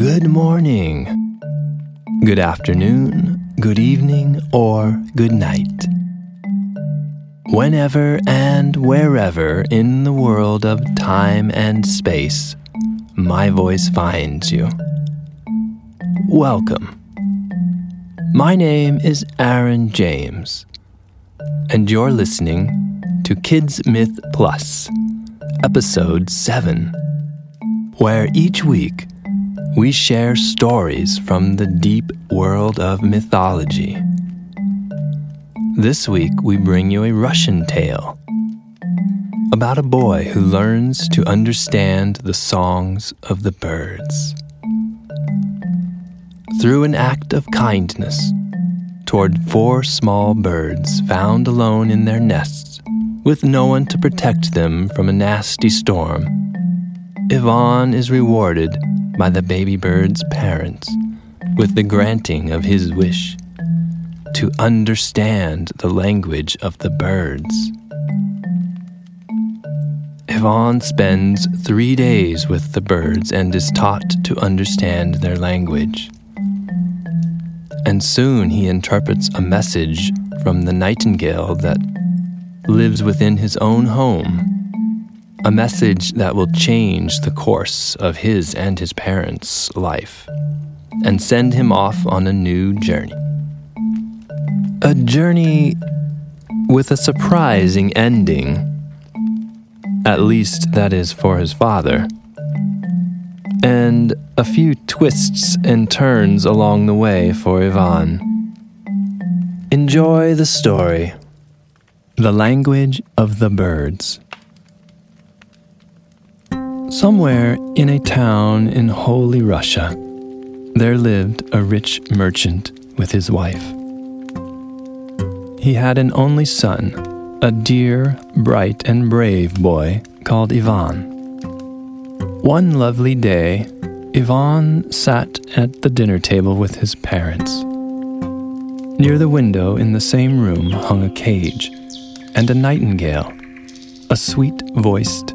Good morning, good afternoon, good evening, or good night. Whenever and wherever in the world of time and space my voice finds you. Welcome. My name is Aaron James, and you're listening to Kids Myth Plus, Episode 7, where each week we share stories from the deep world of mythology. This week we bring you a Russian tale about a boy who learns to understand the songs of the birds. Through an act of kindness toward four small birds found alone in their nests with no one to protect them from a nasty storm, Ivan is rewarded by the baby bird's parents with the granting of his wish to understand the language of the birds. Ivan spends three days with the birds and is taught to understand their language. And soon he interprets a message from the nightingale that lives within his own home. A message that will change the course of his and his parents' life and send him off on a new journey. A journey with a surprising ending at least, that is for his father. And a few twists and turns along the way for Ivan. Enjoy the story The Language of the Birds. Somewhere in a town in Holy Russia, there lived a rich merchant with his wife. He had an only son a dear, bright, and brave boy called Ivan. One lovely day, Ivan sat at the dinner table with his parents. Near the window in the same room hung a cage, and a nightingale, a sweet voiced,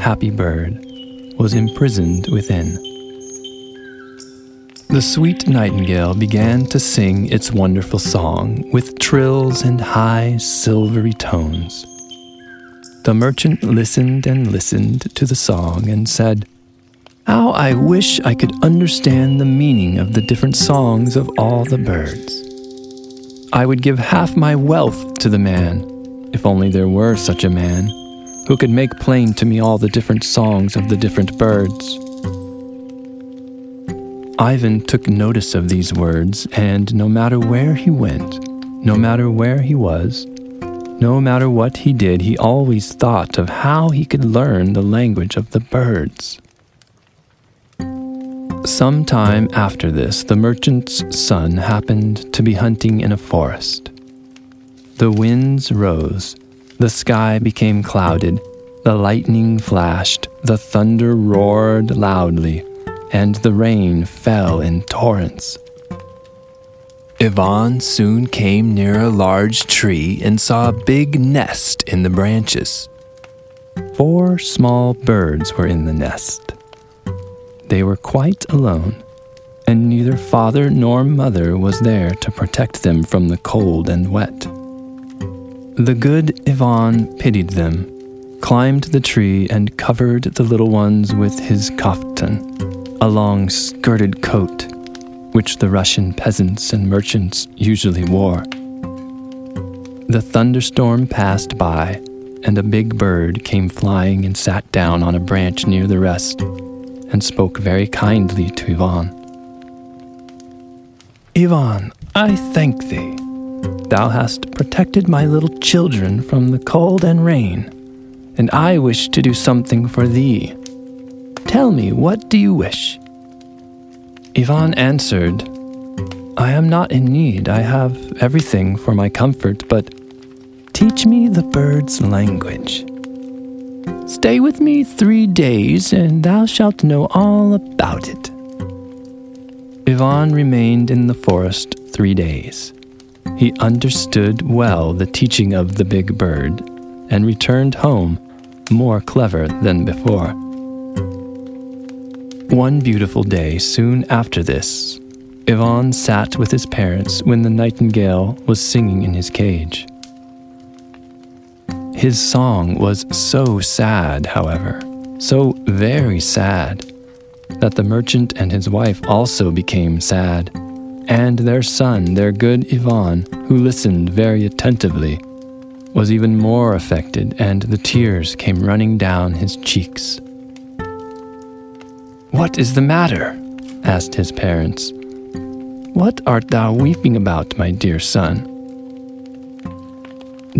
happy bird, was imprisoned within. The sweet nightingale began to sing its wonderful song with trills and high, silvery tones. The merchant listened and listened to the song and said, How I wish I could understand the meaning of the different songs of all the birds. I would give half my wealth to the man, if only there were such a man, who could make plain to me all the different songs of the different birds. Ivan took notice of these words, and no matter where he went, no matter where he was, no matter what he did, he always thought of how he could learn the language of the birds. Some time after this, the merchant's son happened to be hunting in a forest. The winds rose, the sky became clouded, the lightning flashed, the thunder roared loudly and the rain fell in torrents. Ivan soon came near a large tree and saw a big nest in the branches. Four small birds were in the nest. They were quite alone, and neither father nor mother was there to protect them from the cold and wet. The good Ivan pitied them, climbed the tree, and covered the little ones with his kaftan a long skirted coat, which the Russian peasants and merchants usually wore. The thunderstorm passed by, and a big bird came flying and sat down on a branch near the rest, and spoke very kindly to Ivan. Ivan, I thank thee. Thou hast protected my little children from the cold and rain, and I wish to do something for thee. Tell me, what do you wish? Ivan answered, I am not in need. I have everything for my comfort, but teach me the bird's language. Stay with me three days, and thou shalt know all about it. Ivan remained in the forest three days. He understood well the teaching of the big bird and returned home more clever than before. One beautiful day soon after this, Ivan sat with his parents when the nightingale was singing in his cage. His song was so sad, however, so very sad, that the merchant and his wife also became sad, and their son, their good Ivan, who listened very attentively, was even more affected, and the tears came running down his cheeks. What is the matter? asked his parents. What art thou weeping about, my dear son?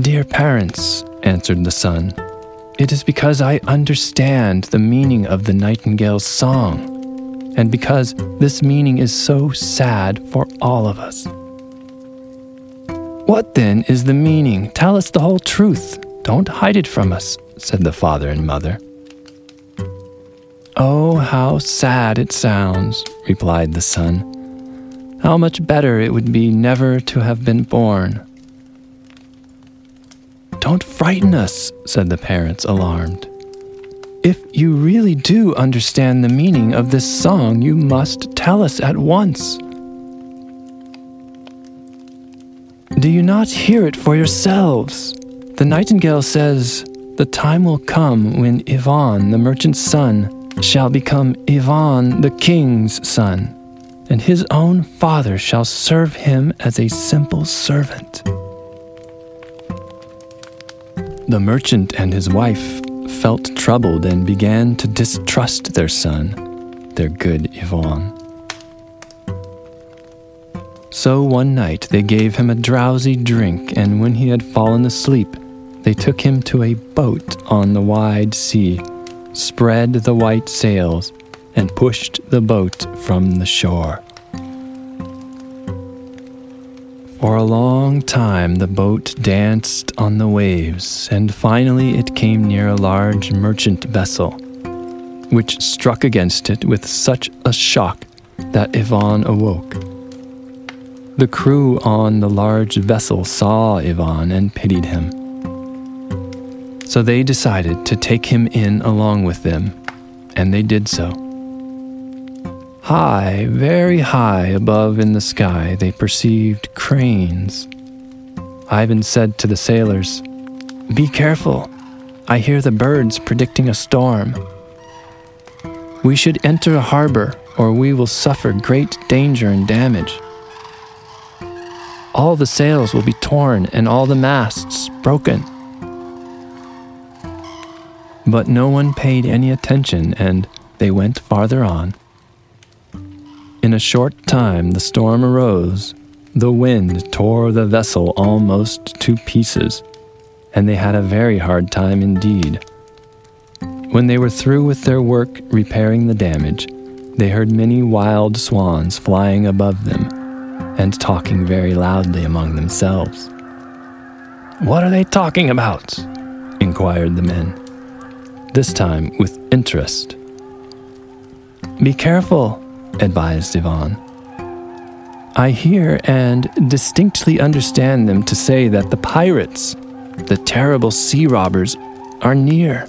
Dear parents, answered the son, it is because I understand the meaning of the nightingale's song, and because this meaning is so sad for all of us. What then is the meaning? Tell us the whole truth. Don't hide it from us, said the father and mother. Oh, how sad it sounds, replied the son. How much better it would be never to have been born. Don't frighten us, said the parents, alarmed. If you really do understand the meaning of this song, you must tell us at once. Do you not hear it for yourselves? The nightingale says, The time will come when Ivan, the merchant's son, shall become Ivan, the king's son and his own father shall serve him as a simple servant. The merchant and his wife felt troubled and began to distrust their son, their good Ivan. So one night they gave him a drowsy drink, and when he had fallen asleep, they took him to a boat on the wide sea, spread the white sails, and pushed the boat from the shore. For a long time, the boat danced on the waves, and finally it came near a large merchant vessel, which struck against it with such a shock that Ivan awoke. The crew on the large vessel saw Ivan and pitied him. So they decided to take him in along with them, and they did so. High, very high above in the sky, they perceived cranes. Ivan said to the sailors, Be careful. I hear the birds predicting a storm. We should enter a harbor, or we will suffer great danger and damage. All the sails will be torn and all the masts broken. But no one paid any attention, and they went farther on. In a short time, the storm arose. The wind tore the vessel almost to pieces, and they had a very hard time indeed. When they were through with their work repairing the damage, they heard many wild swans flying above them and talking very loudly among themselves. What are they talking about? inquired the men, this time with interest. Be careful, advised Ivan. I hear and distinctly understand them to say that the pirates, the terrible sea robbers, are near.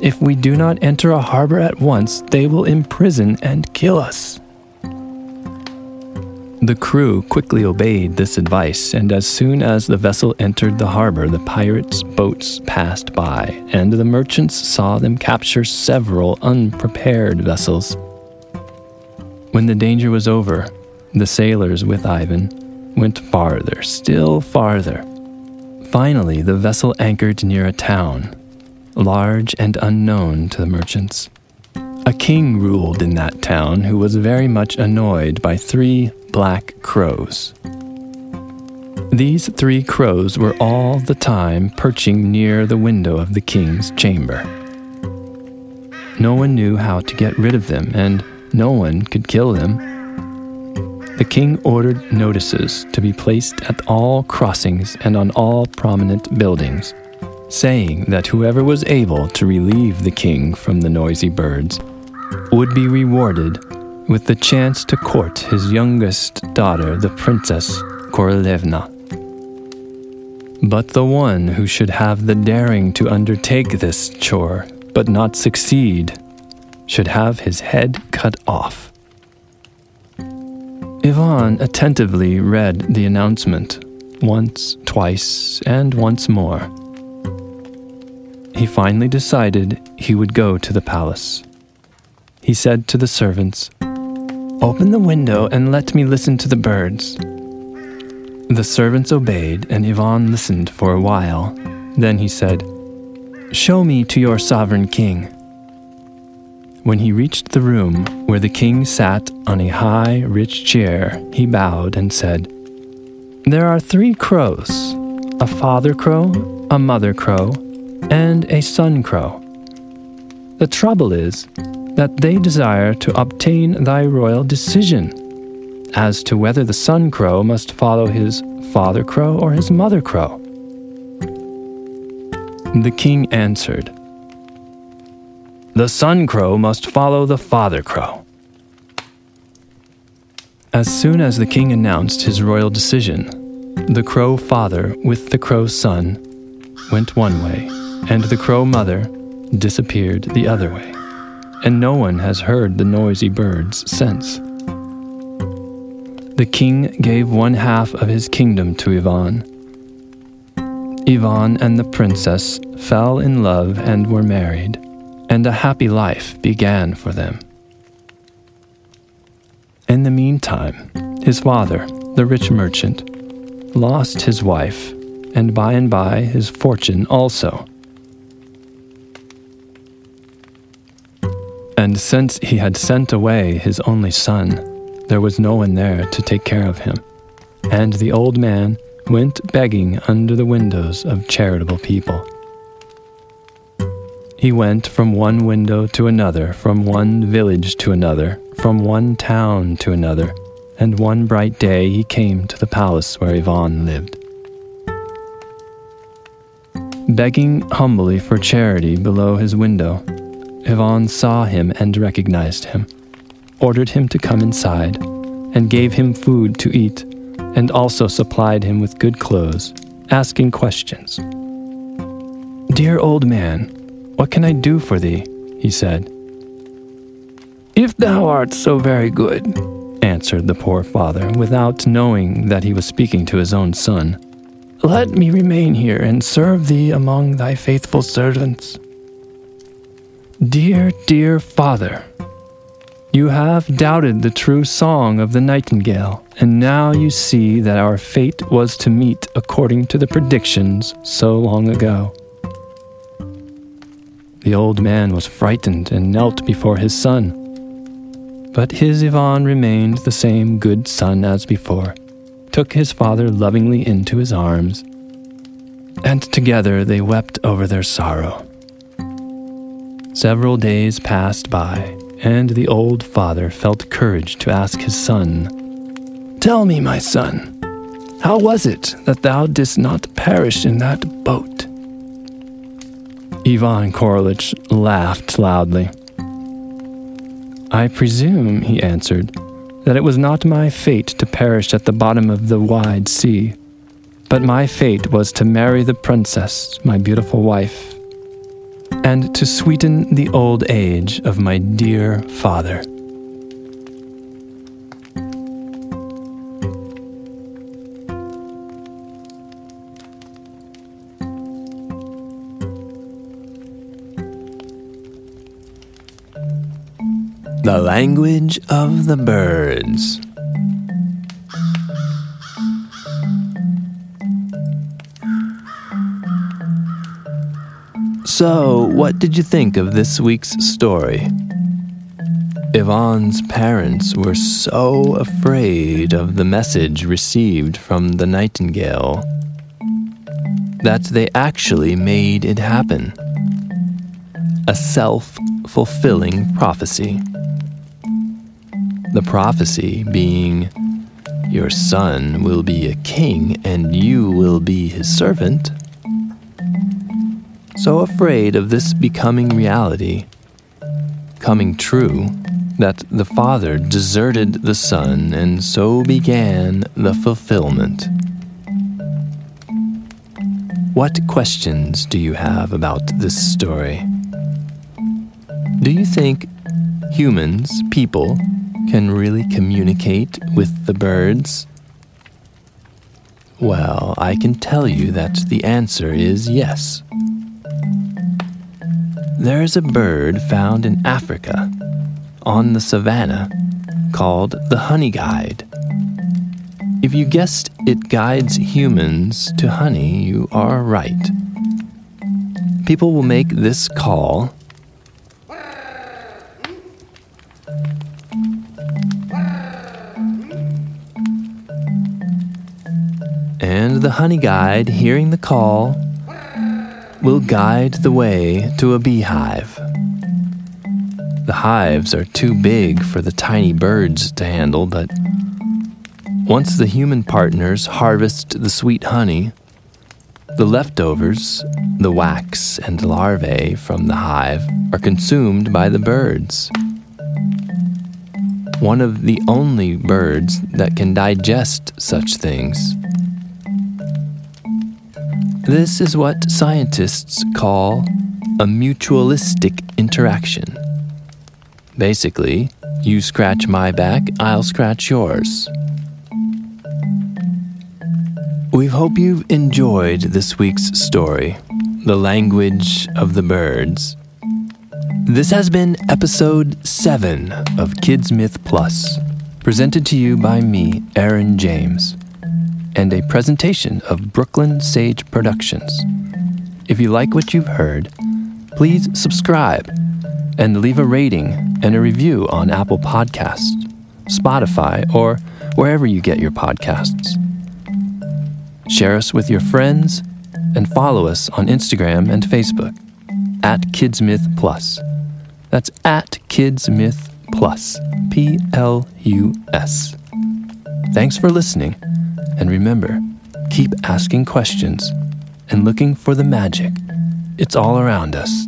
If we do not enter a harbor at once, they will imprison and kill us. The crew quickly obeyed this advice, and as soon as the vessel entered the harbor, the pirates' boats passed by, and the merchants saw them capture several unprepared vessels. When the danger was over, the sailors with Ivan went farther, still farther. Finally, the vessel anchored near a town, large and unknown to the merchants. A king ruled in that town who was very much annoyed by three black crows. These three crows were all the time perching near the window of the king's chamber. No one knew how to get rid of them, and no one could kill them. The king ordered notices to be placed at all crossings and on all prominent buildings, saying that whoever was able to relieve the king from the noisy birds would be rewarded with the chance to court his youngest daughter, the Princess Korolevna. But the one who should have the daring to undertake this chore but not succeed should have his head cut off. Ivan attentively read the announcement once, twice, and once more. He finally decided he would go to the palace. He said to the servants, Open the window and let me listen to the birds. The servants obeyed, and Ivan listened for a while. Then he said, Show me to your sovereign king. When he reached the room where the king sat on a high, rich chair, he bowed and said, There are three crows a father crow, a mother crow, and a son crow. The trouble is that they desire to obtain thy royal decision as to whether the son crow must follow his father crow or his mother crow. The king answered, the son crow must follow the father crow. As soon as the king announced his royal decision, the crow father with the crow son went one way, and the crow mother disappeared the other way, and no one has heard the noisy birds since. The king gave one half of his kingdom to Ivan. Ivan and the princess fell in love and were married and a happy life began for them. In the meantime, his father, the rich merchant, lost his wife, and by and by his fortune also. And since he had sent away his only son, there was no one there to take care of him. And the old man went begging under the windows of charitable people. He went from one window to another, from one village to another, from one town to another, and one bright day he came to the palace where Ivan lived. Begging humbly for charity below his window, Ivan saw him and recognized him, ordered him to come inside, and gave him food to eat, and also supplied him with good clothes, asking questions. Dear old man, what can I do for thee? he said. If thou art so very good, answered the poor father, without knowing that he was speaking to his own son, let me remain here and serve thee among thy faithful servants. Dear, dear father, you have doubted the true song of the nightingale, and now you see that our fate was to meet according to the predictions so long ago. The old man was frightened and knelt before his son. But his Ivan remained the same good son as before, took his father lovingly into his arms, and together they wept over their sorrow. Several days passed by, and the old father felt courage to ask his son, Tell me, my son, how was it that thou didst not perish in that boat? Ivan Korolich laughed loudly. I presume, he answered, that it was not my fate to perish at the bottom of the wide sea, but my fate was to marry the princess, my beautiful wife, and to sweeten the old age of my dear father. The language of the birds. So, what did you think of this week's story? Ivan's parents were so afraid of the message received from the nightingale that they actually made it happen. A self fulfilling prophecy. The prophecy being, Your son will be a king and you will be his servant. So afraid of this becoming reality, coming true, that the father deserted the son, and so began the fulfillment. What questions do you have about this story? Do you think humans, people, can really communicate with the birds? Well, I can tell you that the answer is yes. There's a bird found in Africa, on the savannah, called the honey guide. If you guessed it guides humans to honey, you are right. People will make this call the honey guide, hearing the call, will guide the way to a beehive. The hives are too big for the tiny birds to handle, but once the human partners harvest the sweet honey, the leftovers, the wax and larvae from the hive, are consumed by the birds. One of the only birds that can digest such things. This is what scientists call a mutualistic interaction. Basically, you scratch my back, I'll scratch yours. We hope you've enjoyed this week's story, The Language of the Birds. This has been episode 7 of Kids Myth Plus, presented to you by me, Aaron James and a presentation of Brooklyn Sage Productions. If you like what you've heard, please subscribe and leave a rating and a review on Apple Podcasts, Spotify, or wherever you get your podcasts. Share us with your friends and follow us on Instagram and Facebook at KidsMyth Plus. That's at KidsMyth Plus, P L U S. Thanks for listening and remember, keep asking questions and looking for the magic. It's all around us.